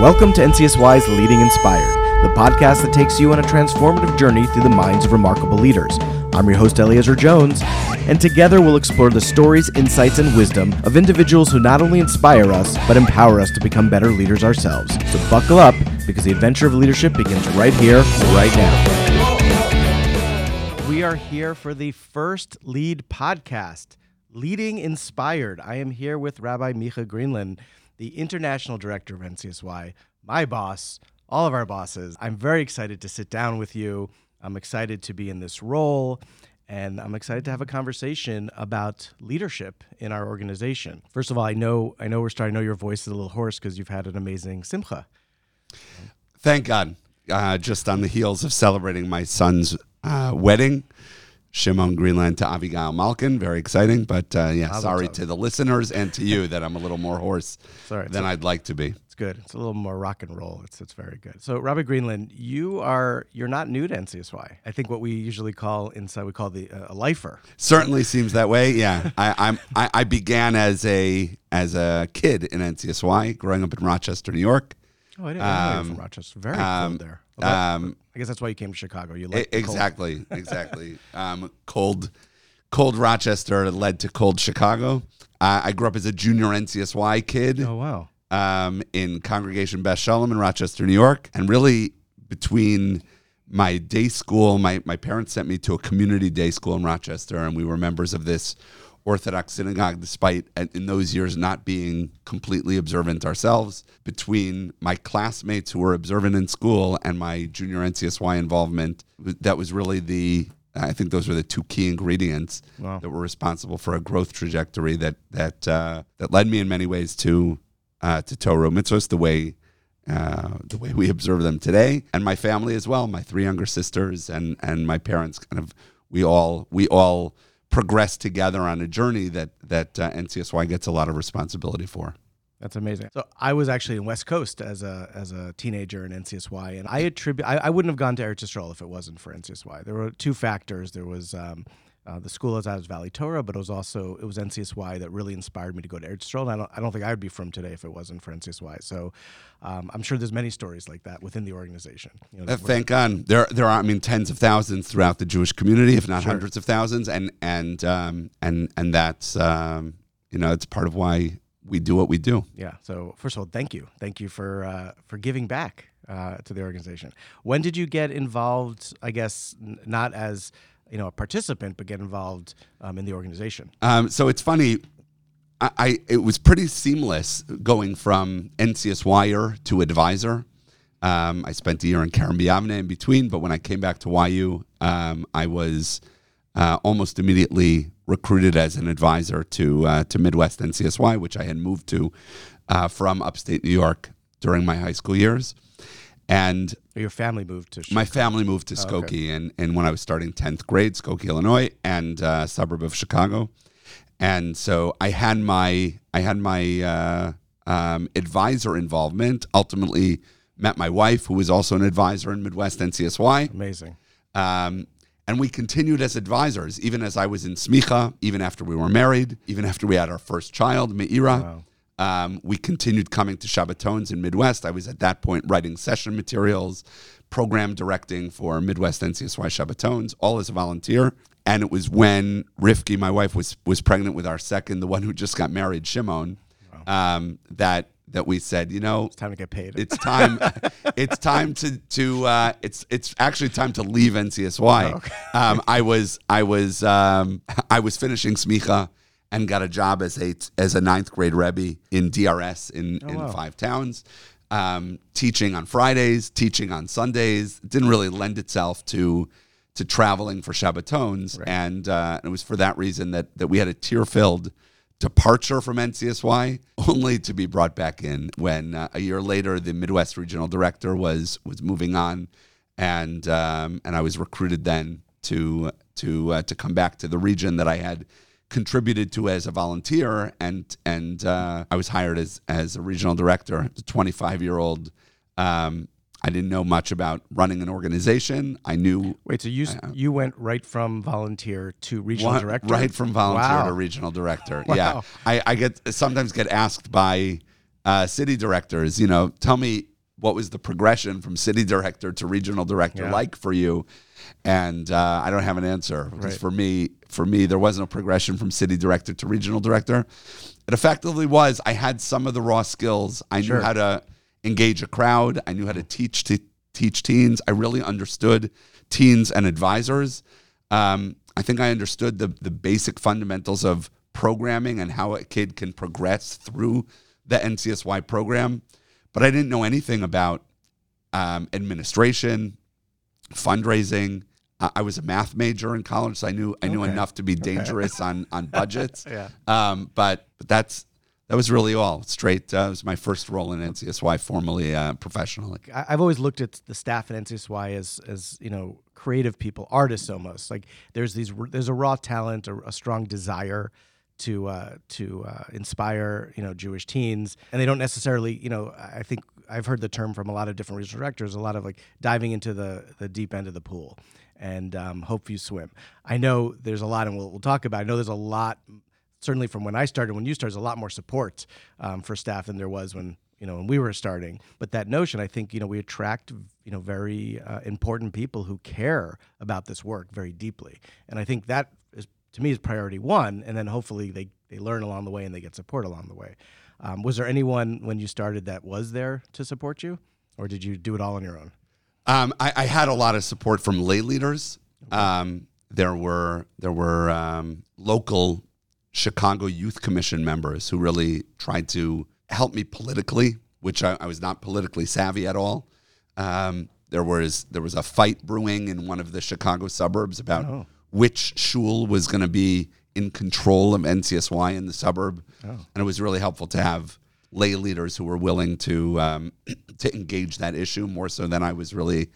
Welcome to NCSY's Leading Inspired, the podcast that takes you on a transformative journey through the minds of remarkable leaders. I'm your host, Eliezer Jones, and together we'll explore the stories, insights, and wisdom of individuals who not only inspire us, but empower us to become better leaders ourselves. So buckle up, because the adventure of leadership begins right here, right now. We are here for the first lead podcast, Leading Inspired. I am here with Rabbi Micah Greenland, the international director of NCSY, my boss, all of our bosses. I'm very excited to sit down with you. I'm excited to be in this role. And I'm excited to have a conversation about leadership in our organization. First of all, I know I know we're starting. I know your voice is a little hoarse because you've had an amazing simcha. Thank God. Uh, just on the heels of celebrating my son's uh, wedding, Shimon Greenland to Abigail Malkin. Very exciting. But uh, yeah, sorry to the listeners and to you that I'm a little more hoarse Sorry, than I'd like to be. It's good. It's a little more rock and roll. It's it's very good. So, Rabbi Greenland, you are you're not new to NCSY. I think what we usually call inside we call the uh, a lifer. Certainly seems that way. Yeah, I, I'm. I, I began as a as a kid in NCSY, growing up in Rochester, New York. Oh, I didn't know you were Um, from Rochester. Very um, cold there. Well, that- um, I guess that's why you came to Chicago. You like exactly, exactly. Um, cold, cold Rochester led to cold Chicago. Uh, I grew up as a junior NCSY kid. Oh wow. um, in Congregation Beth Shalom in Rochester, New York. And really, between my day school, my, my parents sent me to a community day school in Rochester, and we were members of this Orthodox synagogue, despite in those years not being completely observant ourselves. Between my classmates who were observant in school and my junior NCSY involvement, that was really the I think those were the two key ingredients Wow. that were responsible for a growth trajectory that that uh, that led me in many ways to uh, to Torah mitzvahs the way uh, the way we observe them today, and my family as well. My three younger sisters and and my parents kind of we all we all progress together on a journey that that uh, NCSY gets a lot of responsibility for. That's amazing. So I was actually in West Coast as a as a teenager in NCSY, and I attribute I, I wouldn't have gone to Eretz Yisrael if it wasn't for NCSY. There were two factors. There was um, uh, the school I was at was Valley Torah, but it was also it was NCSY that really inspired me to go to Eretz Yisrael. I don't I don't think I would be from today if it wasn't for NCSY. So um, I'm sure there's many stories like that within the organization. You know, Uh, thank God. There, there are, I mean, tens of thousands throughout the Jewish community, if not hundreds of thousands, and and um, and and that's um, you know, it's part of why we do what we do. Yeah. So first of all, thank you, thank you for uh, for giving back uh, to the organization. When did you get involved? I guess n- not as you know a participant, but get involved um, in the organization. Um, so it's funny. I, I it was pretty seamless going from NCSYer to advisor. Um, I spent a year in Kerem B'Yavneh in between, but when I came back to YU, um, I was uh, almost immediately recruited as an advisor to uh, to Midwest NCSY, which I had moved to uh, from upstate New York during my high school years. And Your family moved to. my family moved to Skokie, and, and when I was starting 10th grade, Skokie, Illinois, and uh, suburb of Chicago. And so I had my I had my uh, um, advisor involvement. Ultimately, met my wife, who was also an advisor in Midwest NCSY. Amazing. Um, and we continued as advisors, even as I was in Smicha, even after we were married, even after we had our first child, Meira. Um, we continued coming to Shabbatons in Midwest. I was at that point writing session materials, program directing for Midwest NCSY Shabbatons, all as a volunteer. And it was when Rifki, my wife, was was pregnant with our second, the one who just got married, Shimon, um, that that we said, you know, it's Time to get paid. it's time it's time to to uh, it's it's actually time to leave NCSY. Um, I was I was um, I was finishing smicha and got a job as a as a ninth grade rebbe in DRS in in wow. five towns. Um, teaching on Fridays, teaching on Sundays. It didn't really lend itself to to traveling for Shabbatons, and uh, it was for that reason that that we had a tear filled departure from NCSY, only to be brought back in when uh, a year later the Midwest regional director was was moving on, and um, and I was recruited then to to uh, to come back to the region that I had contributed to as a volunteer, and and uh, I was hired as as a regional director. A 25 year old. Um, I didn't know much about running an organization. I knew Wait, so you s you went right from volunteer to regional one- director? Right from volunteer Wow. to regional director. Wow. Yeah. I, I get sometimes get asked by uh, city directors. You know, tell me what was the progression from city director to regional director Yeah. like for you? And uh, I don't have an answer because Right. for me, for me, there was no progression from city director to regional director. It effectively was I had some of the raw skills. I Sure. knew how to engage a crowd. I knew how to teach to teach teens. I really understood teens and advisors. Um, I think I understood the the basic fundamentals of programming and how a kid can progress through the NCSY program, but I didn't know anything about um, administration, fundraising. I I was a math major in college, so I knew I knew Okay. enough to be dangerous on on budgets. Yeah. Um, but but that's that was really all straight. Uh, it was my first role in NCSY formally uh, professionally. I've always looked at the staff at NCSY as as you know creative people, artists almost. Like there's these there's a raw talent, a, a strong desire to uh, to uh, inspire you know Jewish teens, and they don't necessarily you know I think I've heard the term from a lot of different regional directors, a lot of like diving into the the deep end of the pool and um, hope you swim. I know there's a lot, and we'll, we'll talk about. It. I know there's a lot certainly from when I started, when you started, a lot more support um, for staff than there was when you know when we were starting. But that notion, I think, you know, we attract you know very uh, important people who care about this work very deeply, and I think that to me is priority one. And then hopefully they they learn along the way and they get support along the way. Um, was there anyone when you started that was there to support you, or did you do it all on your own? Um, I, I had a lot of support from lay leaders. Um, there were there were um, local Chicago Youth Commission members who really tried to help me politically, which I, I was not politically savvy at all. Um, there was there was a fight brewing in one of the Chicago suburbs about Oh. Which shul was going to be in control of NCSY in the suburb, and it was really helpful to have lay leaders who were willing to um, to engage that issue more so than I was really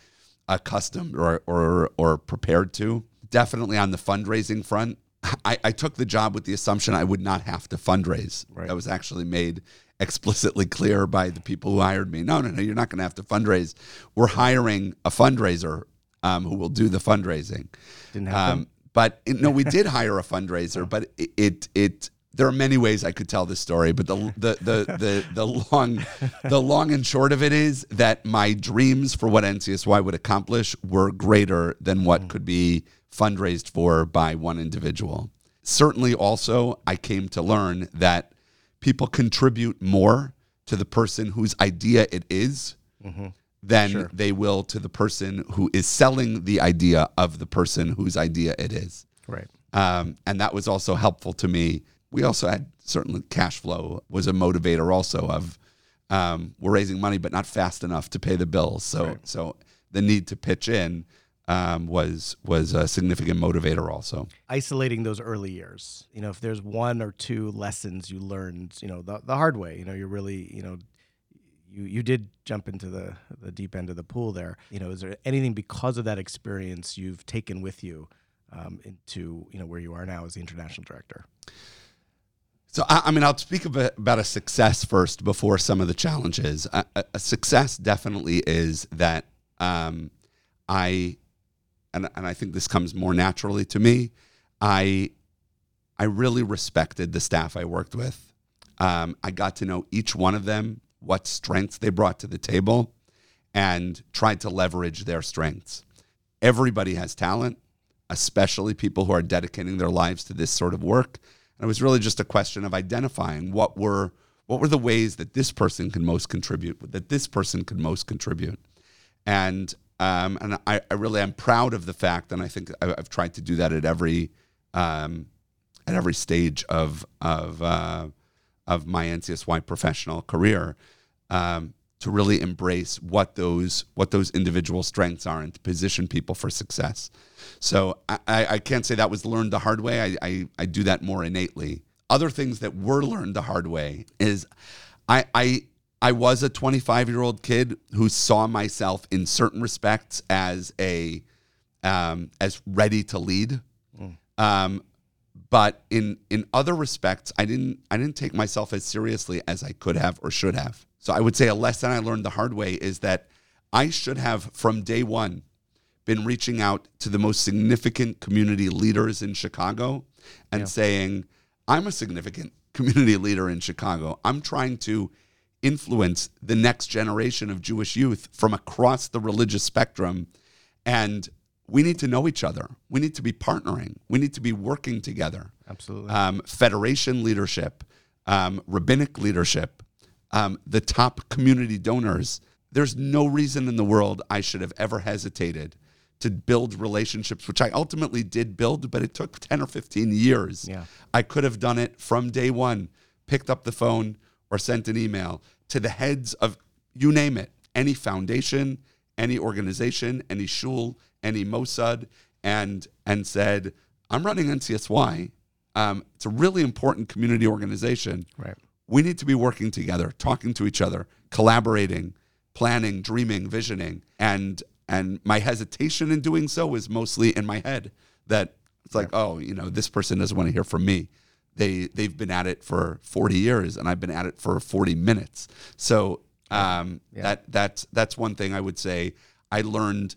accustomed or or or prepared to. Definitely on the fundraising front, I, I took the job with the assumption I would not have to fundraise. Right. That was actually made explicitly clear by the people who hired me. No, no, no, you're not going to have to fundraise. We're hiring a fundraiser um, who will do the fundraising. Didn't happen. Um, but it, no, we did hire a fundraiser, but it, it it there are many ways I could tell this story, but the the the the, the long the long and short of it is that my dreams for what NCSY would accomplish were greater than what could be fundraised for by one individual. Certainly, also I came to learn that people contribute more to the person whose idea it is than they will to the person who is selling the idea of the person whose idea it is. right. Um, and that was also helpful to me. We also had certainly cash flow was a motivator also of um, we're raising money but not fast enough to pay the bills. So so the need to pitch in um, was was a significant motivator also. isolating those early years. You know, if there's one or two lessons you learned, you know, the, the hard way, you know, you're really, you know, you, you did jump into the, the deep end of the pool there. You know, is there anything because of that experience you've taken with you um, into, you know, where you are now as the international director? So, I, I mean, I'll speak about a success first before some of the challenges. A, a, a success definitely is that um, I, and, and I think this comes more naturally to me, I, I really respected the staff I worked with. Um, I got to know each one of them, what strengths they brought to the table, and tried to leverage their strengths. Everybody has talent, especially people who are dedicating their lives to this sort of work. And it was really just a question of identifying what were what were the ways that this person can most contribute, that this person could most contribute. And um, and I, I really am proud of the fact, and I think I- I've tried to do that at every um, at every stage of of uh, of my NCSY professional career um, to really embrace what those what those individual strengths are and to position people for success. So I, I can't say that was learned the hard way. I, I, I do that more innately. Other things that were learned the hard way is I I I was a 25 year old kid who saw myself in certain respects as a um, as ready to lead. Um, but in in other respects, I didn't I didn't take myself as seriously as I could have or should have. So I would say a lesson I learned the hard way is that I should have from day one been reaching out to the most significant community leaders in Chicago and saying, I'm a significant community leader in Chicago. I'm trying to influence the next generation of Jewish youth from across the religious spectrum. And we need to know each other. We need to be partnering. We need to be working together. Absolutely. Um, federation leadership, um, rabbinic leadership, um, the top community donors. There's no reason in the world I should have ever hesitated to build relationships, which I ultimately did build, but it took 10 or 15 years. Yeah. I could have done it from day one, picked up the phone or sent an email to the heads of, you name it, any foundation, any organization, any shul, any Mossad, and, and said, I'm running NCSY. Um, it's a really important community organization. right. We need to be working together, talking to each other, collaborating, planning, dreaming, visioning. And and my hesitation in doing so is mostly in my head that it's like, oh, you know, this person doesn't want to hear from me. They they've been at it for 40 years and I've been at it for 40 minutes. So um, Yeah. that that's that's one thing I would say I learned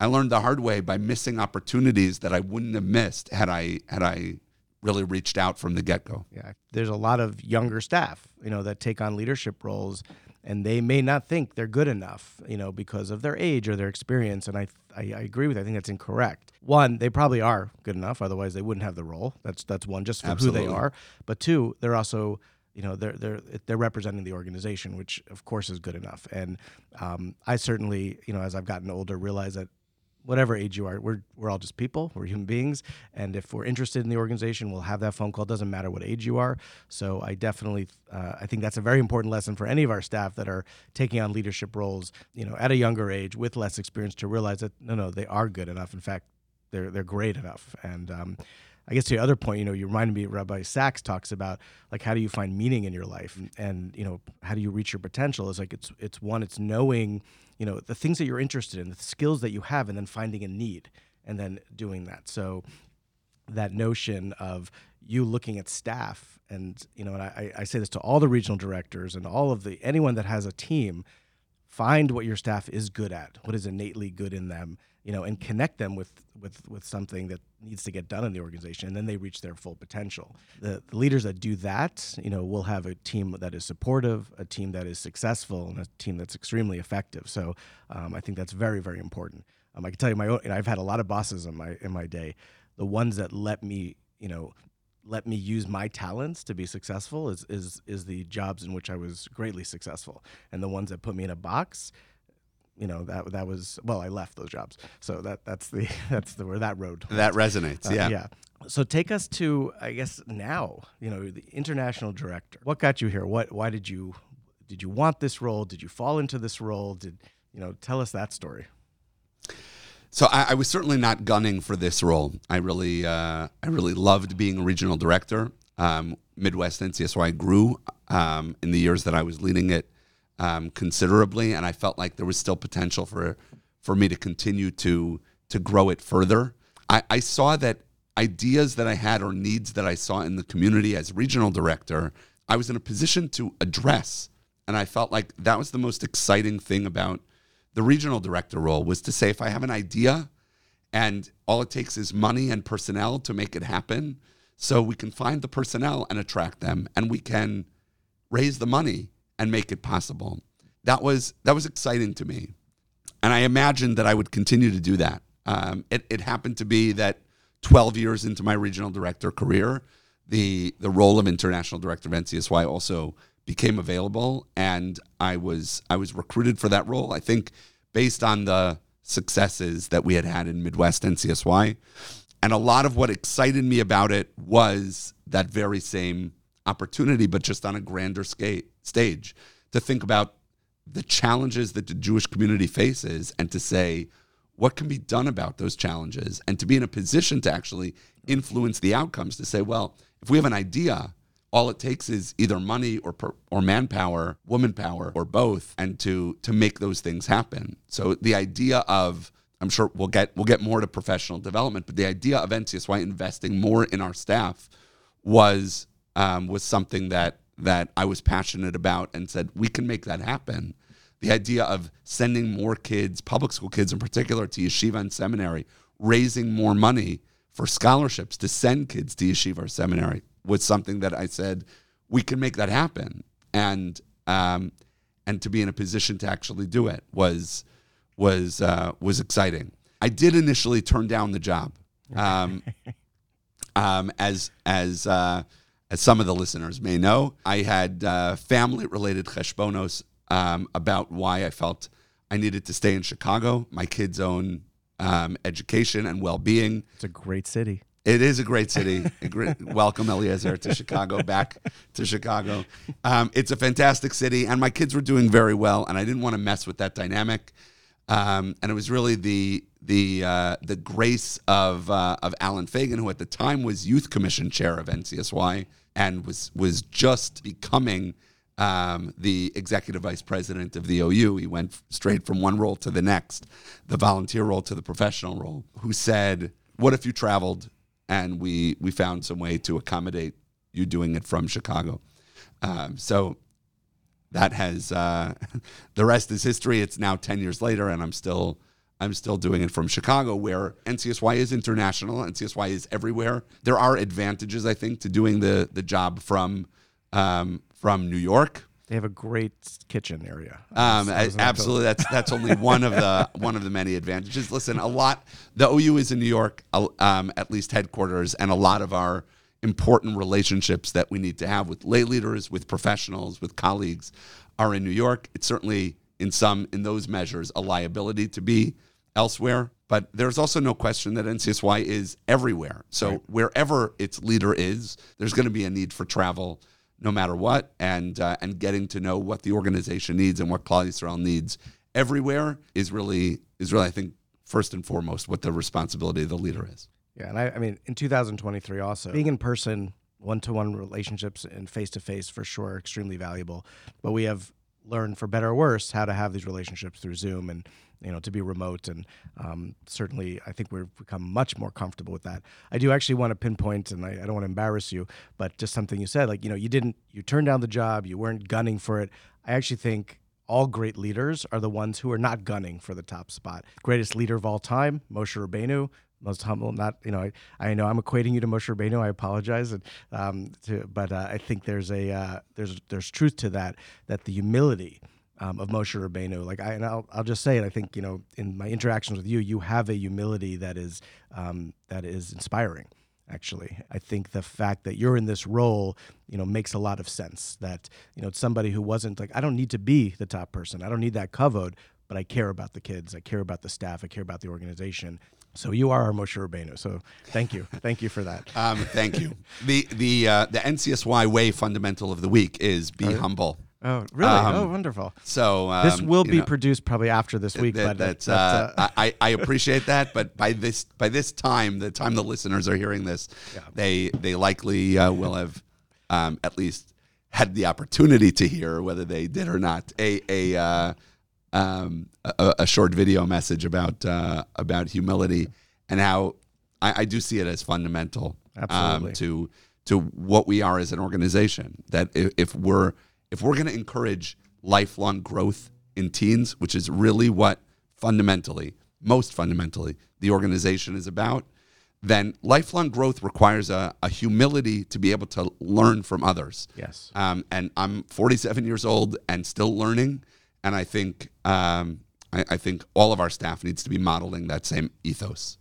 I learned the hard way by missing opportunities that I wouldn't have missed had I had I really reached out from the get go. Yeah, there's a lot of younger staff, you know, that take on leadership roles, and they may not think they're good enough, you know, because of their age or their experience. And I, I, I agree with. You. I think that's incorrect. One, they probably are good enough, otherwise they wouldn't have the role. That's that's one, just for who they are. But two, they're also, you know, they're they're they're representing the organization, which of course is good enough. And um, I certainly, you know, as I've gotten older, realize that whatever age you are, we're we're all just people. We're human beings, and if we're interested in the organization, we'll have that phone call. Doesn't matter what age you are. So I definitely, uh, I think that's a very important lesson for any of our staff that are taking on leadership roles, you know, at a younger age with less experience, to realize that no, no, they are good enough. In fact, they're they're great enough. And um, I guess to your other point, you know, you reminded me. Rabbi Sacks talks about like how do you find meaning in your life, and you know, how do you reach your potential? It's like it's it's one, it's knowing, you know, the things that you're interested in, the skills that you have, and then finding a need, and then doing that. So that notion of you looking at staff and you know and I, I say this to all the regional directors and all of the anyone that has a team find what your staff is good at what is innately good in them you know and connect them with with with something that needs to get done in the organization and then they reach their full potential. The, the leaders that do that you know will have a team that is supportive a team that is successful and a team that's extremely effective. So um, i think that's very very important. Um, i can tell you my own i've had a lot of bosses in my in my day. The ones that let me you know let me use my talents to be successful is is is the jobs in which I was greatly successful, and the ones that put me in a box, you know that that was well I left those jobs, so that that's the that's the where that road. That resonates. Uh, yeah. yeah. So take us to I guess now you know the international director. What got you here? What why did you did you want this role? Did you fall into this role? Did you know? Tell us that story. So I, I was certainly not gunning for this role. I really, uh, I really loved being a regional director. Um, Midwest NCSY grew um, in the years that I was leading it um, considerably, and I felt like there was still potential for for me to continue to to grow it further. I, I saw that ideas that I had or needs that I saw in the community as regional director, I was in a position to address, and I felt like that was the most exciting thing about the regional director role was to say if I have an idea and all it takes is money and personnel to make it happen, so we can find the personnel and attract them and we can raise the money and make it possible. That was that was exciting to me. And I imagined that I would continue to do that. Um, it, it happened to be that 12 years into my regional director career, the the role of international director of NCSY also became available, and I was I was recruited for that role. I think based on the successes that we had had in Midwest NCSY, and a lot of what excited me about it was that very same opportunity, but just on a grander sca- stage to think about the challenges that the Jewish community faces and to say what can be done about those challenges and to be in a position to actually influence the outcomes to say, well, if we have an idea, all it takes is either money or or manpower, woman power, or both, and to to make those things happen. So the idea of I'm sure we'll get we'll get more to professional development, but the idea of NCSY investing more in our staff was um, was something that that I was passionate about and said we can make that happen. The idea of sending more kids, public school kids in particular, to yeshiva and seminary, raising more money for scholarships to send kids to yeshiva or seminary was something that I said we can make that happen. And um, and to be in a position to actually do it was was uh, was exciting. I did initially turn down the job, um, um, as as uh, as some of the listeners may know. I had uh, family related cheshbonos um, about why I felt I needed to stay in Chicago. My kids' own um, education and well being. It's a great city. It is a great city. A great, welcome, Eliezer, to Chicago, back to Chicago. Um, it's a fantastic city, and my kids were doing very well, and I didn't want to mess with that dynamic. Um, and it was really the the uh, the grace of uh, of Allen Fagin, who at the time was youth commission chair of NCSY and was was just becoming um, the executive vice president of the OU. He went straight from one role to the next, the volunteer role to the professional role. Who said, "What if you traveled and we we found some way to accommodate you doing it from Chicago?" Um, so that has uh, the rest is history. It's now ten years later, and I'm still I'm still doing it from Chicago, where NCSY is international. NCSY is everywhere. There are advantages, I think, to doing the the job from um, from New York. They have a great kitchen area. Um, absolutely, that's that's only one of the one of the many advantages. Listen, a lot. The OU is in New York, um, at least headquarters, and a lot of our important relationships that we need to have with lay leaders, with professionals, with colleagues, are in New York. It's certainly in some in those measures a liability to be elsewhere. But there's also no question that NCSY is everywhere. So right. wherever its leader is, there's going to be a need for travel no matter what, and uh, and getting to know what the organization needs and what Klal Yisrael needs everywhere is really is really I think first and foremost what the responsibility of the leader is. Yeah, and I, I mean in 2023 also being in person, one to one relationships and face to face for sure extremely valuable. But we have learned for better or worse how to have these relationships through Zoom and you know to be remote and um, certainly I think we've become much more comfortable with that. I do actually want to pinpoint and I, I don't want to embarrass you, but just something you said like you know you didn't you turned down the job, you weren't gunning for it. I actually think all great leaders are the ones who are not gunning for the top spot. Greatest leader of all time, Moshe Rabbeinu, most humble. Not you know, I, I know I'm equating you to Moshe Rabbeinu. I apologize, and, um, to, but uh, I think there's a uh, there's there's truth to that. That the humility um, of Moshe Rabbeinu, like I and I'll, I'll just say it. I think you know in my interactions with you, you have a humility that is um, that is inspiring. Actually, I think the fact that you're in this role, you know, makes a lot of sense. That you know, it's somebody who wasn't like I don't need to be the top person. I don't need that kavod, but I care about the kids. I care about the staff. I care about the organization. So you are our Moshe Rabbeinu. So thank you, thank you for that. Um, thank you. the the uh, the NCSY way fundamental of the week is be right. humble. Oh, really? Um, oh, wonderful. So um, this will be know, produced probably after this week. That, but that's, uh, uh, I, I appreciate that. But by this by this time, the time the listeners are hearing this, yeah. they they likely uh, will have um, at least had the opportunity to hear whether they did or not a a uh, um, a, a, short video message about uh, about humility and how I, I, do see it as fundamental um, to to what we are as an organization. That if, if we're if we're going to encourage lifelong growth in teens, which is really what fundamentally, most fundamentally, the organization is about, then lifelong growth requires a, a humility to be able to learn from others. Yes. Um, and I'm 47 years old and still learning and I think um, I, I, think all of our staff needs to be modeling that same ethos.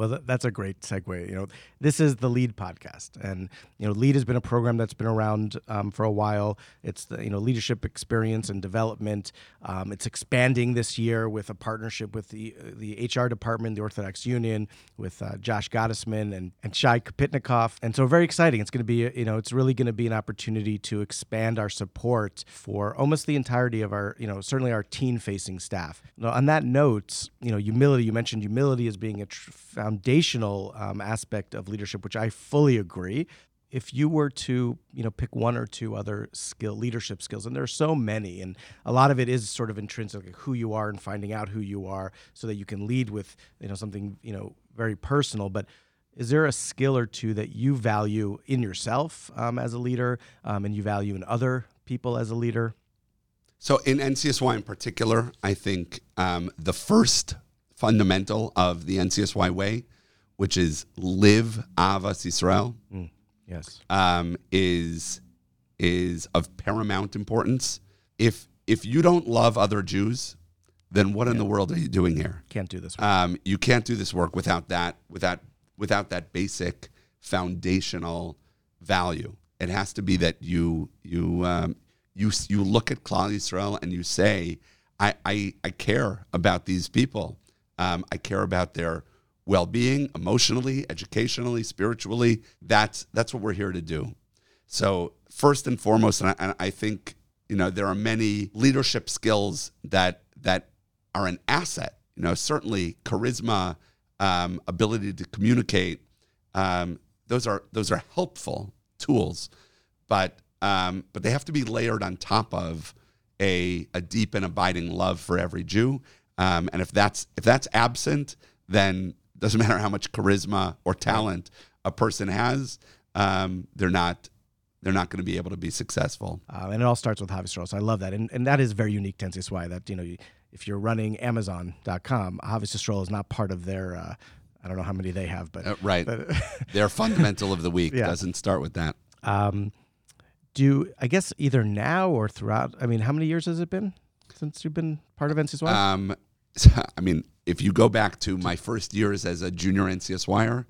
Well, that's a great segue. You know, this is the Lead podcast, and you know, Lead has been a program that's been around um, for a while. It's the you know leadership experience and development. Um, it's expanding this year with a partnership with the the HR department, the Orthodox Union, with uh, Josh Gottesman and and Shai Kapitnikoff, and so very exciting. It's going to be you know it's really going to be an opportunity to expand our support for almost the entirety of our you know certainly our teen facing staff. Now, on that note, you know, humility. You mentioned humility as being a tr- foundational um, aspect of leadership, which I fully agree. If you were to, you know, pick one or two other skill leadership skills, and there are so many, and a lot of it is sort of intrinsic, like who you are and finding out who you are, so that you can lead with, you know, something, you know, very personal. But is there a skill or two that you value in yourself um, as a leader, um, and you value in other people as a leader? So in NCSY in particular, I think um, the first fundamental of the NCSY way, which is live Avas Yisrael. Mm, yes, um, is is of paramount importance. if if you don't love other Jews, then what in the world are you doing here? Can't do this. Um, you can't do this work without that without without that basic foundational value. It has to be that you you um, you you look at Klal Yisrael and you say, I I, I care about these people. Um, I care about their well-being, emotionally, educationally, spiritually. That's that's what we're here to do. So first and foremost, and I, and I think you know there are many leadership skills that that are an asset. You know, certainly charisma, um, ability to communicate. Um, those are those are helpful tools, but um, but they have to be layered on top of a a deep and abiding love for every Jew. Um, and if that's if that's absent, then doesn't matter how much charisma or talent a person has, um, they're not they're not going to be able to be successful. Uh, and it all starts with Havis So I love that, and and that is very unique to NCSY. That you know, you, if you're running Amazon.com, Ahavas Yisrael is not part of their. Uh, I don't know how many they have, but Uh, right, but, their fundamental of the week Yeah. doesn't start with that. um, do I guess either now or throughout? I mean, how many years has it been since you've been part of NCSY? Um, I mean, if you go back to my first years as a junior NCSYer,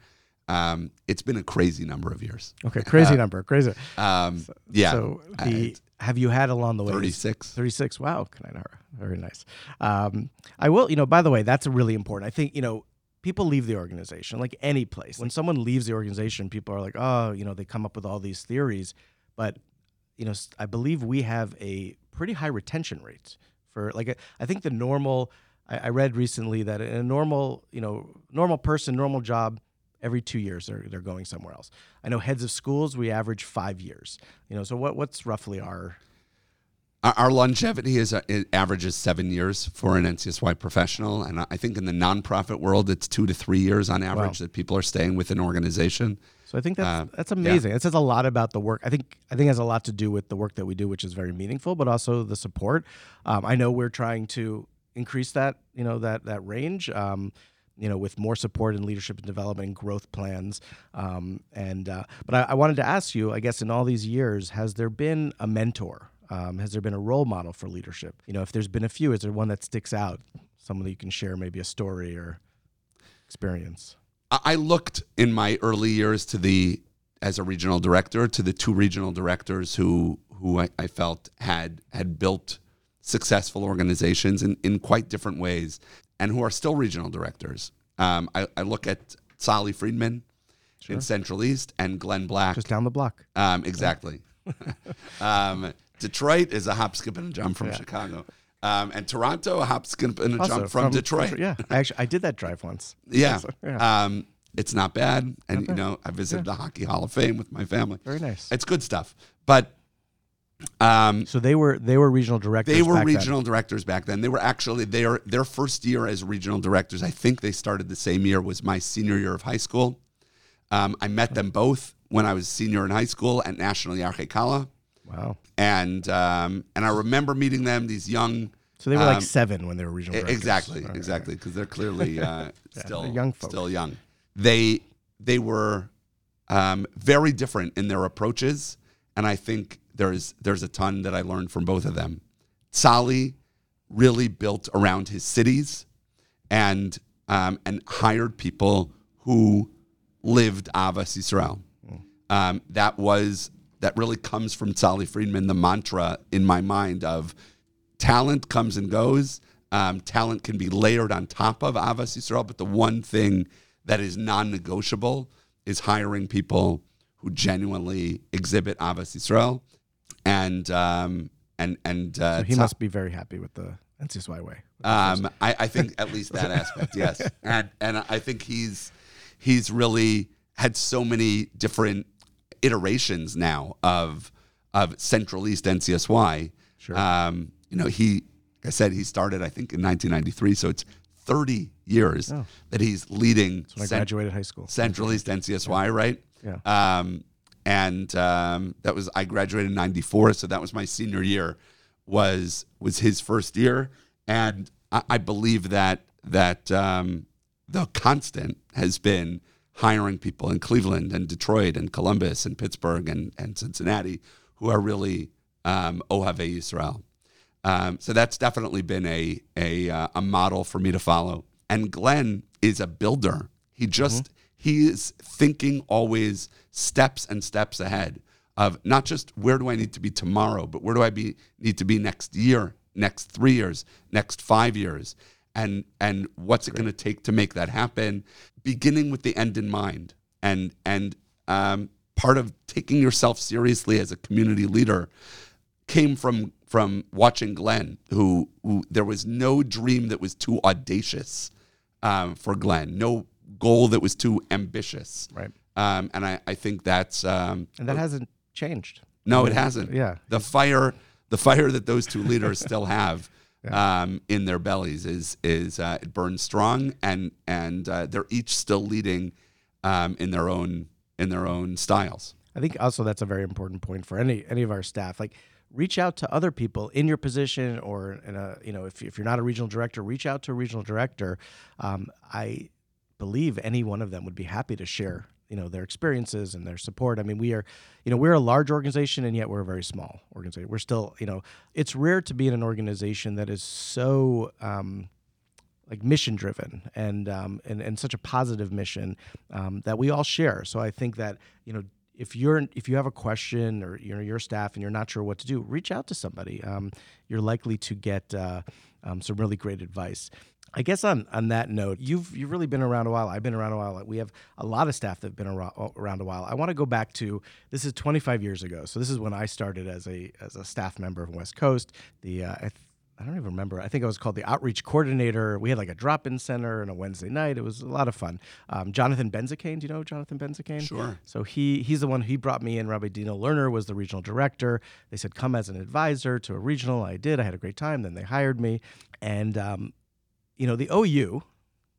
um, it's been a crazy number of years. okay, crazy number, crazy. Um, yeah, So uh, the it's have you had along the way 36. 36. Wow, Kananara. Very nice. Um, I will, you know, by the way, that's really important. I think, you know, people leave the organization, like any place. When someone leaves the organization, people are like, oh, you know, they come up with all these theories. But, you know, I believe we have a pretty high retention rate for, like, I think the normal, I, I read recently that in a normal, you know, normal person, normal job, every two years they're, they're going somewhere else. I know heads of schools, we average five years. You know, so what, what's roughly our, Our, longevity is uh, it averages seven years for an NCSY professional, and I- think in the nonprofit world, it's two to three years on average that people are staying with an organization. So I think that's Uh, that's amazing. It says a lot about the work. I think I think it has a lot to do with the work that we do, which is very meaningful, but also the support. Um, I know we're trying to increase that you know that that range. Um, you know, with more support and leadership and development and growth plans. Um, and uh, but I, I wanted to ask you, I guess, in all these years, has there been a mentor? Um, has there been a role model for leadership? You know, if there's been a few, is there one that sticks out? Someone that you can share, maybe a story or experience. I looked in my early years to the as a regional director to the two regional directors who who I, I felt had had built successful organizations in, in quite different ways and who are still regional directors. Um, I, I look at Sally Friedman in Central East and Glenn Black. Just down the block. Um, exactly. um, Detroit is a hop, skip, and a jump from Chicago. Um, and Toronto, a hop, skip, and a Also jump from, Detroit. yeah, I actually I did that drive once. Yeah. Yeah. Um, it's not bad. And, you know, I visited the Hockey Hall of Fame with my family. Very nice. It's good stuff. But um, So they were they were regional directors. they were back then. regional directors back then. They were actually their their first year as regional directors. I think they started the same year was my senior year of high school. Um, I met them both when I was senior in high school at National Yarchei Kallah. Wow. And um, and I remember meeting them, these young So they were like Um, seven when they were regional directors. Exactly, Right, exactly, because they're clearly uh, still they're young folk. Still young. They they were um, very different in their approaches, and I think there's there's a ton that I learned from both of them. Sali really built around his cities, and um, and hired people who lived Avas Yisrael. Um, that was that really comes from Sally Friedman. The mantra in my mind of talent comes and goes. Um, talent can be layered on top of Avas Yisrael, but the one thing that is non-negotiable is hiring people who genuinely exhibit Avas Yisrael, and um, and and uh, So he must be very happy with the NCSY way. um, I, I think at least that aspect, yes, and and I think he's he's really had so many different iterations now of of Central East NCSY. Sure. Um, you know, he, like I said, he started I think in 1993, so it's 30 years Oh. that he's leading When I Cent- graduated high school. Central East NCSY, right? Yeah. Um, and um, that was I graduated in '94, so that was my senior year. Was was his first year, and I, I believe that that um, the constant has been hiring people in Cleveland and Detroit and Columbus and Pittsburgh and, and Cincinnati who are really um, Ohave Yisrael. Um, so that's definitely been a a uh, a model for me to follow. And Glenn is a builder. He just he is thinking always steps and steps ahead of not just where do I need to be tomorrow, but where do I be need to be next year, next three years, next five years, and and what's it going to take to make that happen, beginning with the end in mind, and and um, part of taking yourself seriously as a community leader came from from watching Glenn, who, who there was no dream that was too audacious um, for Glenn, no goal that was too ambitious, Right. um, and I, I think that's um, And that hasn't changed. no, it hasn't. Yeah. the fire, the fire that those two leaders still have um, in their bellies is is uh, it burns strong, and and uh, they're each still leading um, in their own in their own styles. I think also that's a very important point for any any of our staff. Like reach out to other people in your position or in a you know if, if you're not a regional director, reach out to a regional director. Um, I believe any one of them would be happy to share you know their experiences and their support. I mean, we are you know we're a large organization and yet we're a very small organization. We're still you know it's rare to be in an organization that is so. Um, like mission driven and, um, and and such a positive mission um, that we all share. So I think that you know if you're if you have a question or you know your staff and you're not sure what to do, reach out to somebody. Um, you're likely to get uh, um, some really great advice. I guess on on that note, you've you've really been around a while. I've been around a while. We have a lot of staff that've been around, a while. I want to go back to this is 25 years ago. So this is when I started as a as a staff member of West Coast. The uh, I th- I don't even remember. I think I was called the outreach coordinator. We had like a drop-in center and a Wednesday night. It was a lot of fun. Um, Jonathan Benzicane, do you know Jonathan Benzicane? Sure. So he he's the one he brought me in. Rabbi Dino Lerner was the regional director. They said come as an advisor to a regional. I did. I had a great time. Then they hired me, and um, you know the OU,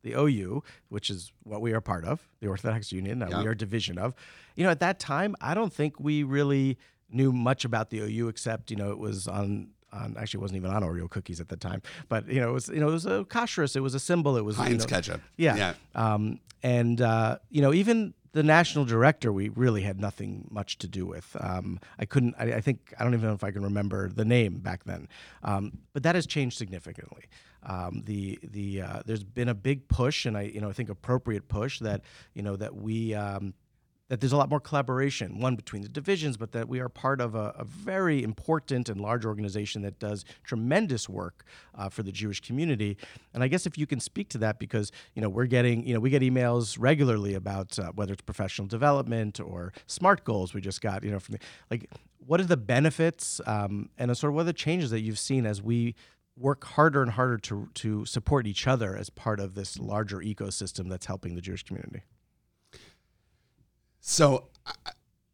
the OU, which is what we are part of, the Orthodox Union. That we are a division of. You know, at that time, I don't think we really knew much about the OU except you know it was on. On, actually, it wasn't even on Oreo cookies at the time, but you know, it was you know, it was a kashrus, it was a symbol, it was you Heinz know, ketchup. yeah. Yeah. Um, and uh, you know, even the national director, we really had nothing much to do with. Um, I couldn't. I, I think I don't even know if I can remember the name back then. Um, but that has changed significantly. Um, the the uh, there's been a big push, and I you know I think appropriate push that you know that we. Um, that there's a lot more collaboration, one between the divisions, but that we are part of a, a very important and large organization that does tremendous work uh, for the Jewish community. And I guess if you can speak to that, because you know we're getting, you know, we get emails regularly about uh, whether it's professional development or smart goals. We just got, you know, from the, like, what are the benefits um, and sort of what are the changes that you've seen as we work harder and harder to to support each other as part of this larger ecosystem that's helping the Jewish community. So I,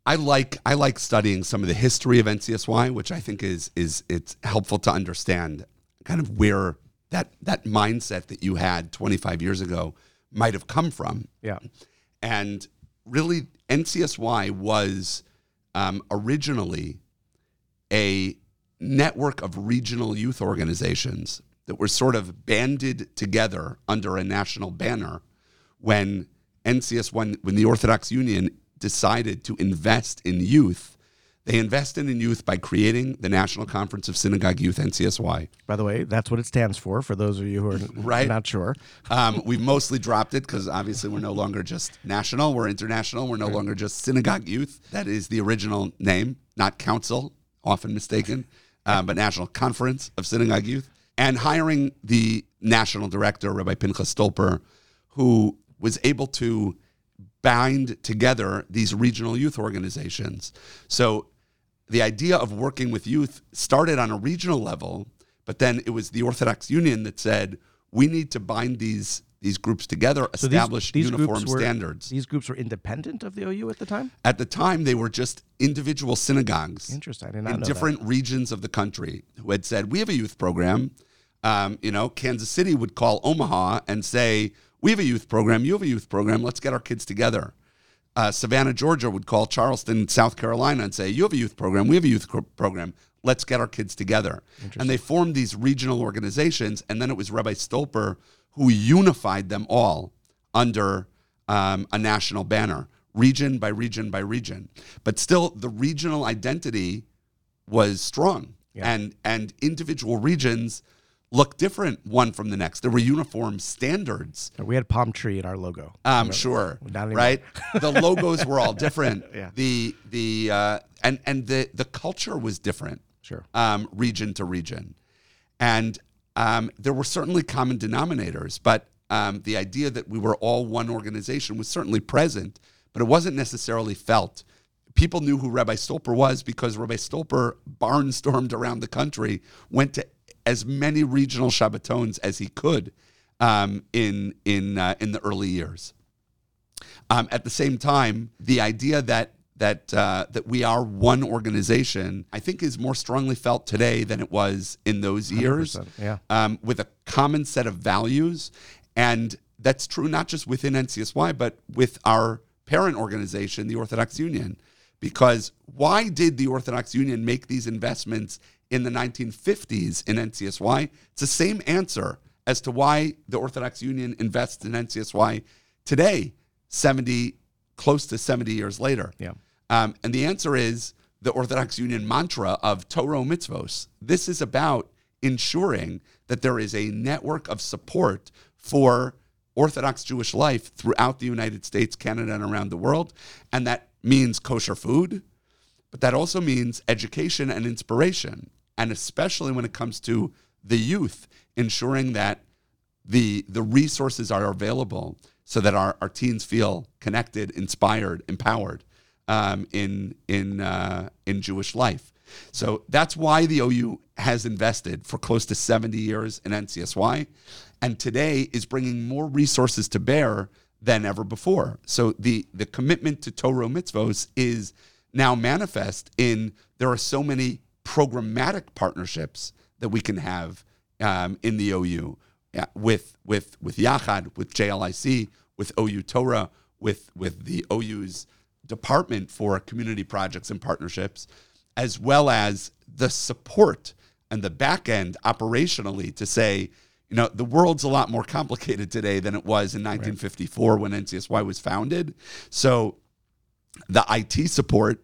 I like I like studying some of the history of NCSY, which I think is is it's helpful to understand kind of where that that mindset that you had 25 years ago might have come from. Yeah. And really, NCSY was um, originally a network of regional youth organizations that were sort of banded together under a national banner when NCS when when the Orthodox Union decided to invest in youth. They invested in youth by creating the National Conference of Synagogue Youth (NCSY). By the way, that's what it stands for. For those of you who are Right. not sure, Um, we've mostly dropped it because obviously we're no longer just national, we're international. We're no longer just synagogue youth. That is the original name, not council, often mistaken, um, but National Conference of Synagogue Youth. And hiring the national director, Rabbi Pinchas Stolper, who was able to bind together these regional youth organizations. So the idea of working with youth started on a regional level, but then it was the Orthodox Union that said we need to bind these these groups together, so these, establish these uniform were, standards. These groups were independent of the OU at the time. At the time, they were just individual synagogues Interesting. I did not in know different regions of the country who had said, "We have a youth program." Um, you know, Kansas City would call Omaha and say, "We have a youth program. You have a youth program. Let's get our kids together." Uh, Savannah, Georgia would call Charleston, South Carolina, and say, "You have a youth program. We have a youth program. Let's get our kids together." And they formed these regional organizations, and then it was Rabbi Stolper who unified them all under um, a national banner, region by region by region. But still, the regional identity was strong. Yeah. and and individual regions look different one from the next. There were uniform standards. We had palm tree in our logo. I'm sure, right? the logos were all different. Yeah. The the uh, and and the the culture was different Sure. um, region to region. And um, there were certainly common denominators, but um, the idea that we were all one organization was certainly present, but it wasn't necessarily felt. People knew who Rabbi Stolper was because Rabbi Stolper barnstormed around the country, went to as many regional Shabbatons as he could um, in in uh, in the early years. Um, at the same time, the idea that that uh, that we are one organization, I think, is more strongly felt today than it was in those years. yeah. Um, with a common set of values, and that's true not just within NCSY, but with our parent organization, the Orthodox Union. Because why did the Orthodox Union make these investments in the 1950s in NCSY? It's the same answer as to why the Orthodox Union invests in NCSY today, 70, close to 70 years later. Yeah. Um, and the answer is the Orthodox Union mantra of Torah mitzvos. This is about ensuring that there is a network of support for Orthodox Jewish life throughout the United States, Canada, and around the world. And that means kosher food, but that also means education and inspiration. And especially when it comes to the youth, ensuring that the the resources are available so that our, our teens feel connected, inspired, empowered um, in in uh, in Jewish life. So that's why the OU has invested for close to 70 years in NCSY, and today is bringing more resources to bear than ever before. So the the commitment to Torah mitzvos is now manifest in there are so many programmatic partnerships that we can have um, in the OU yeah, with with with Yachad, with JLIC, with OU Torah, with with the OU's department for community projects and partnerships, as well as the support and the back end operationally to say, you know, the world's a lot more complicated today than it was in 1954 when NCSY was founded. So the IT support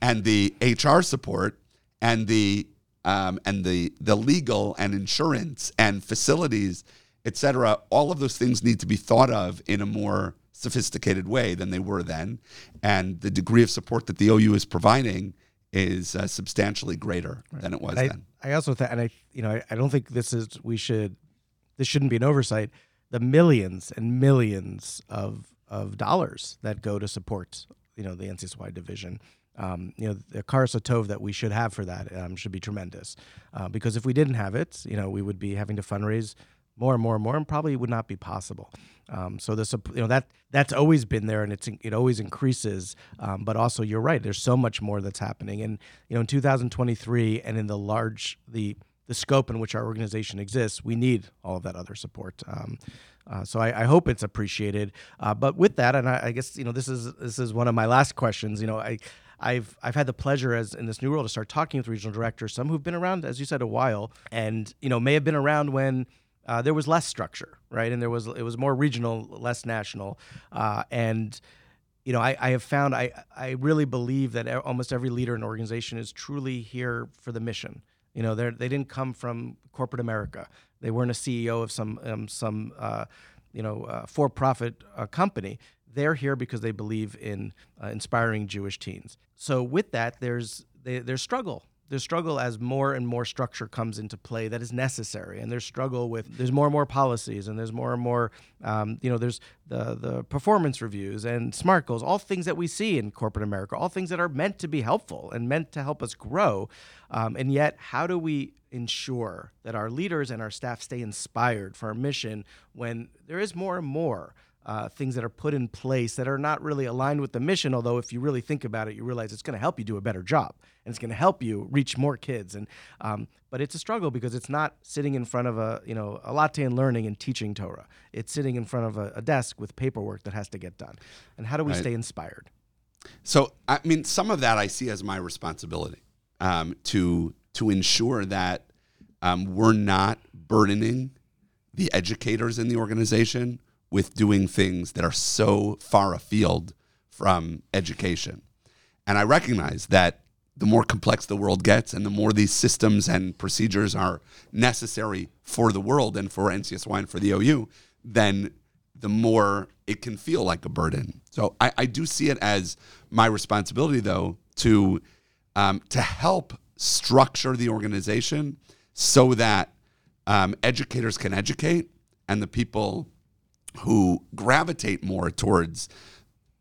and the HR support and the um, and the the legal and insurance and facilities, et cetera, all of those things need to be thought of in a more sophisticated way than they were then, and the degree of support that the OU is providing is uh, substantially greater than it was I, then. I also think, and I, you know, I, I don't think this is we should, this shouldn't be an oversight. The millions and millions of of dollars that go to support, you know, the NCSY division. Um, you know, the Karas Tov that we should have for that um, should be tremendous. Uh, because if we didn't have it, you know, we would be having to fundraise more and more and more, and probably would not be possible. Um, so this, you know, that that's always been there, and it's it always increases. Um, but also, you're right. There's so much more that's happening, and you know, in 2023, and in the large the the scope in which our organization exists, we need all of that other support. Um, uh, so I, I, hope it's appreciated. Uh, but with that, and I, I, guess you know, this is this is one of my last questions. You know, I. I've I've had the pleasure as in this new role to start talking with regional directors, some who've been around, as you said, a while, and you know may have been around when uh, there was less structure, right? And there was it was more regional, less national, uh, and you know I, I have found I I really believe that almost every leader in organization is truly here for the mission. You know, they they didn't come from corporate America. They weren't a CEO of some um, some uh, you know uh, for-profit uh, company. They're here because they believe in uh, inspiring Jewish teens. So with that, there's there's struggle there's struggle as more and more structure comes into play that is necessary. And there's struggle with there's more and more policies and there's more and more um, you know there's the the performance reviews and smart goals all things that we see in corporate america all things that are meant to be helpful and meant to help us grow. Um, and yet how do we ensure that our leaders and our staff stay inspired for our mission when there is more and more uh, things that are put in place that are not really aligned with the mission. Although, if you really think about it, you realize it's going to help you do a better job and it's going to help you reach more kids. And um, but it's a struggle because it's not sitting in front of a you know a latte and learning and teaching Torah. It's sitting in front of a, a desk with paperwork that has to get done. And how do we right. stay inspired? So, I mean, some of that I see as my responsibility um, to to ensure that um, we're not burdening the educators in the organization with doing things that are so far afield from education. And I recognize that the more complex the world gets and the more these systems and procedures are necessary for the world and for NCSY and for the OU, then the more it can feel like a burden. So I, I do see it as my responsibility, though, to um, to help structure the organization so that um, educators can educate and the people who gravitate more towards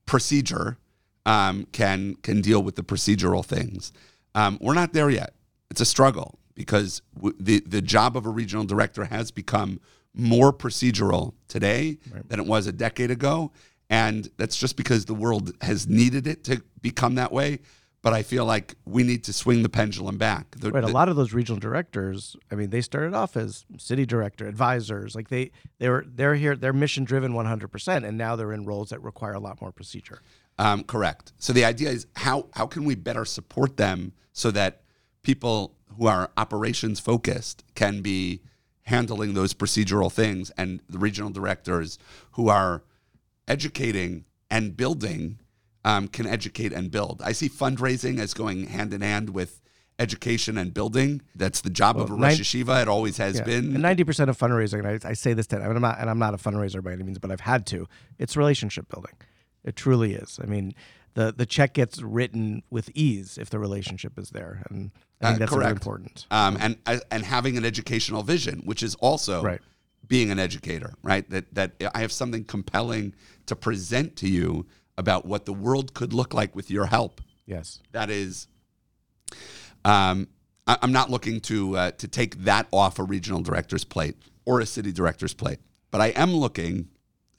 procedure um, can can deal with the procedural things. Um, we're not there yet. It's a struggle because w- the the job of a regional director has become more procedural today right. than it was a decade ago, and that's just because the world has needed it to become that way. But I feel like we need to swing the pendulum back. The, right. The, a lot of those regional directors, I mean, they started off as city director, advisors. Like they, they were, they're here, they're mission driven 100%, and now they're in roles that require a lot more procedure. Um, correct. So the idea is how how can we better support them so that people who are operations focused can be handling those procedural things, and the regional directors who are educating and building um, can educate and build. I see fundraising as going hand in hand with education and building. That's the job well, of a Rosh Yeshiva. It always has yeah. been. Ninety percent of fundraising, I, I, say this to, I mean, I'm not, and I'm not a fundraiser by any means, but I've had to. It's relationship building. It truly is. I mean, the the check gets written with ease if the relationship is there, and I think uh, that's very important. Um, and uh, and having an educational vision, which is also right. being an educator, right? That that I have something compelling to present to you about what the world could look like with your help. Yes, that is. Um, I, I'm not looking to uh, to take that off a regional director's plate or a city director's plate, but I am looking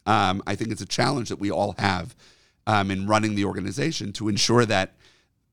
um, I think it's a challenge that we all have um, in running the organization to ensure that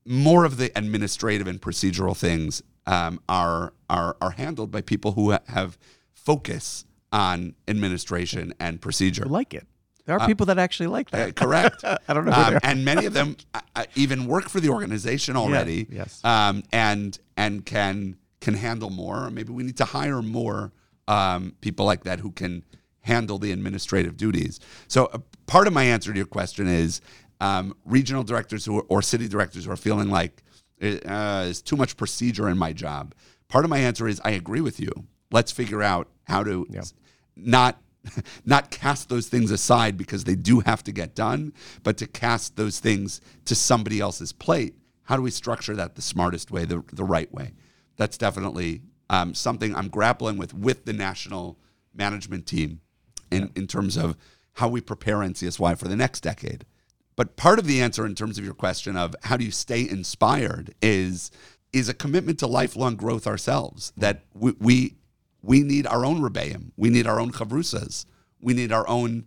more of the administrative and procedural things um, are, are are handled by people who have focus on administration and procedure. like it. There are uh, people that actually like that. Uh, correct. I don't know. Um, and many of them uh, even work for the organization already. Yeah, yes. Um, and and can can handle more. Or maybe we need to hire more um, people like that who can handle the administrative duties. So, uh, part of my answer to your question is um, regional directors who, or city directors who are feeling like uh, there's too much procedure in my job. Part of my answer is I agree with you. Let's figure out how to yeah. not not cast those things aside because they do have to get done, but to cast those things to somebody else's plate. How do we structure that the smartest way, the, the right way? That's definitely um, something I'm grappling with with the national management team in, yeah. in terms of how we prepare NCSY for the next decade. But part of the answer in terms of your question of how do you stay inspired is is a commitment to lifelong growth ourselves. That we we, we need our own rebbeim, we need our own chavrusas, we need our own.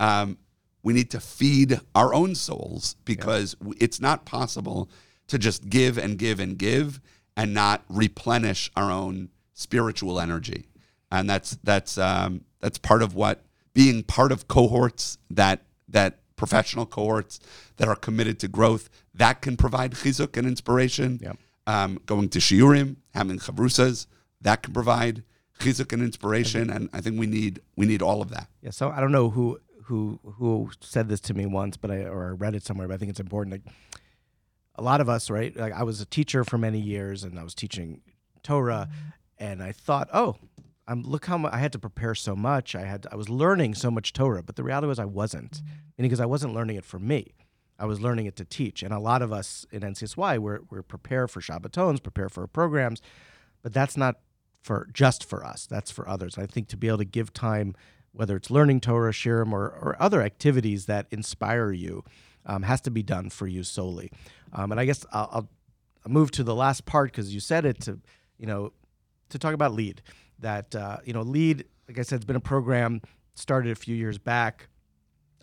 Um, we need to feed our own souls because yeah. it's not possible to just give and give and give and not replenish our own spiritual energy. And that's that's um, that's part of what being part of cohorts that that professional cohorts that are committed to growth that can provide chizuk and inspiration. Yeah. Um, going to shiurim, having chavrusas, that can provide chizuk and inspiration, and I think we need we need all of that. Yeah. So I don't know who who who said this to me once, but I or I read it somewhere. But I think it's important. Like a lot of us, right? Like I was a teacher for many years, and I was teaching Torah, and I thought, oh, I'm look how much, I had to prepare so much. I had to, I was learning so much Torah, but the reality was I wasn't, mm-hmm. And because I wasn't learning it for me. I was learning it to teach. And a lot of us in NCSY we're we're prepare for Shabbatons, prepare for programs, but that's not for just for us. That's for others. I think to be able to give time, whether it's learning Torah, shiurim, or or other activities that inspire you, um, has to be done for you solely. Um, and I guess I'll, I'll move to the last part because you said it to, you know, to talk about lead that uh, you know lead like i said it's been a program started a few years back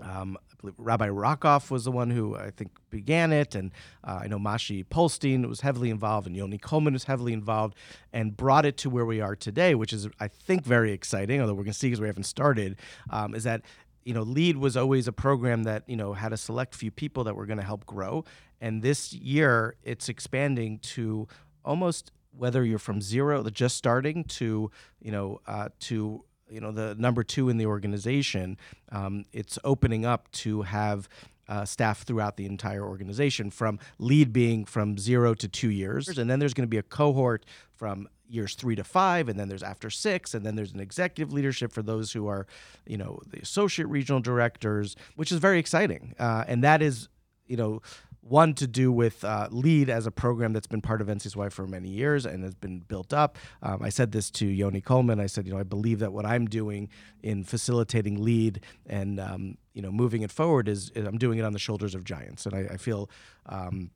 um, Rabbi Rockoff was the one who I think began it, and uh, I know Mashi Polstein was heavily involved, and Yoni Coleman was heavily involved, and brought it to where we are today, which is I think very exciting. Although we're going to see because we haven't started, um, is that you know Lead was always a program that you know had a select few people that were going to help grow, and this year it's expanding to almost whether you're from zero, just starting, to you know uh, to you know the number two in the organization, um, it's opening up to have uh, staff throughout the entire organization, from lead being from zero to two years. And then there's going to be a cohort from years three to five, and then there's after six, and then there's an executive leadership for those who are, you know, the associate regional directors, which is very exciting. Uh, and that is, you know, one to do with uh, lead as a program that's been part of NCSY for many years and has been built up. Um, I said this to Yoni Coleman. I said, you know, I believe that what I'm doing in facilitating lead and um, you know moving it forward is, is, I'm doing it on the shoulders of giants, and I, I feel. Um,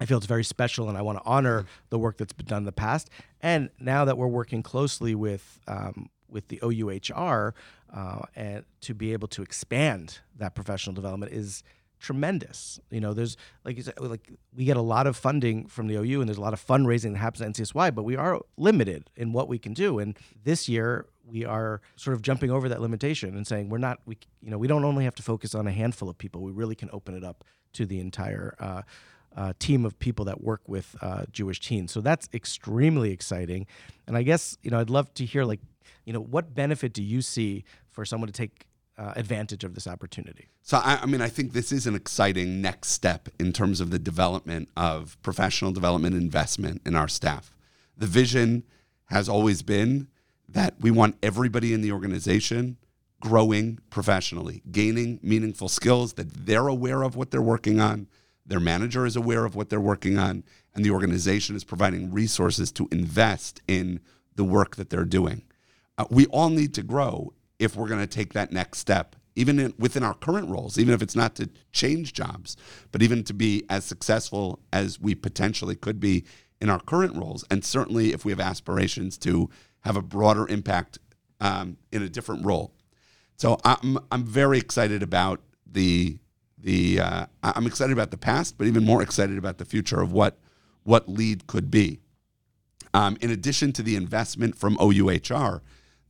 I feel it's very special, and I want to honor the work that's been done in the past. And now that we're working closely with um, with the OUHR, uh, and to be able to expand that professional development is tremendous. You know, there's like you said, like we get a lot of funding from the OU, and there's a lot of fundraising that happens at NCSY, but we are limited in what we can do. And this year, we are sort of jumping over that limitation and saying we're not we you know we don't only have to focus on a handful of people. We really can open it up to the entire. Uh, uh, team of people that work with uh, Jewish teens, so that's extremely exciting, and I guess you know I'd love to hear like, you know, what benefit do you see for someone to take uh, advantage of this opportunity. So, I, I, mean, I think this is an exciting next step in terms of the development of professional development investment in our staff. The vision has always been that we want everybody in the organization growing professionally, gaining meaningful skills that they're aware of what they're working on, their manager is aware of what they're working on, and the organization is providing resources to invest in the work that they're doing. Uh, we all need to grow if we're going to take that next step, even in, within our current roles, even if it's not to change jobs, but even to be as successful as we potentially could be in our current roles. And certainly if we have aspirations to have a broader impact um, in a different role. So I'm, I'm very excited about the, the uh, I'm excited about the past, but even more excited about the future of what, what LEAD could be. Um, in addition to the investment from OUHR,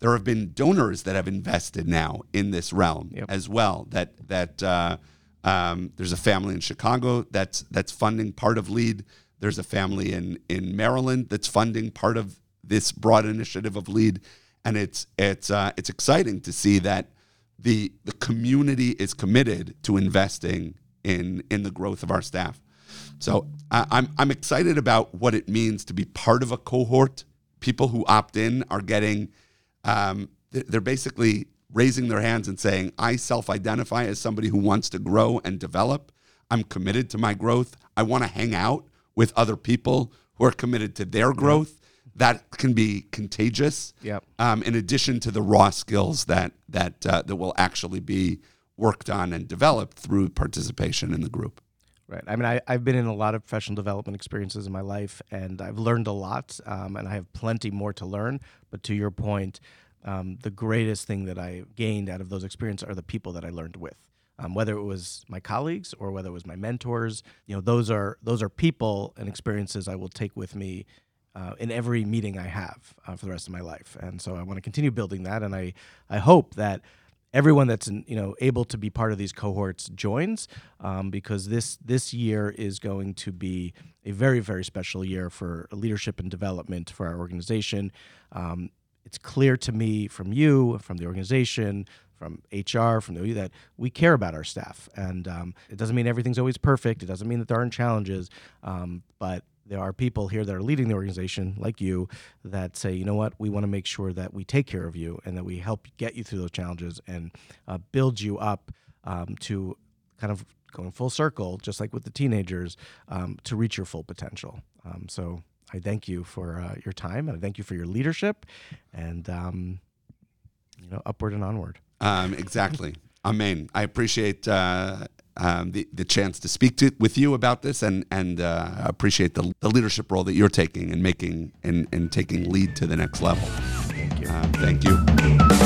there have been donors that have invested now in this realm yep. as well. That that uh, um, there's a family in Chicago that's that's funding part of Lead. There's a family in in Maryland that's funding part of this broad initiative of Lead, and it's it's uh, it's exciting to see that the the community is committed to investing in in the growth of our staff. So uh, I'm I'm excited about what it means to be part of a cohort. People who opt in are getting um, they're basically raising their hands and saying, I self identify as somebody who wants to grow and develop. I'm committed to my growth. I want to hang out with other people who are committed to their growth. That can be contagious. Yep. Um, in addition to the raw skills that that uh, that will actually be worked on and developed through participation in the group. Right. I mean, I, I've been in a lot of professional development experiences in my life, and I've learned a lot, um, and I have plenty more to learn. But to your point, um, the greatest thing that I gained out of those experiences are the people that I learned with. Um, whether it was my colleagues or whether it was my mentors, you know, those are those are people and experiences I will take with me uh, in every meeting I have uh, for the rest of my life. And so I want to continue building that, and I I hope that everyone that's you know able to be part of these cohorts joins um, because this this year is going to be a very very special year for leadership and development for our organization. Um, it's clear to me from you, from the organization, from HR, from the that we care about our staff, and um, it doesn't mean everything's always perfect. It doesn't mean that there aren't challenges, um, but there are people here that are leading the organization, like you, that say, you know what, we want to make sure that we take care of you and that we help get you through those challenges and uh, build you up um, to kind of going full circle, just like with the teenagers, um, to reach your full potential. Um, so I thank you for uh, your time and I thank you for your leadership and, um, you know, upward and onward. Um, exactly. Amen. I appreciate uh, um, the, the chance to speak to, with you about this and, and uh, appreciate the, the leadership role that you're taking and making and, and taking lead to the next level. Thank you. Uh, thank you.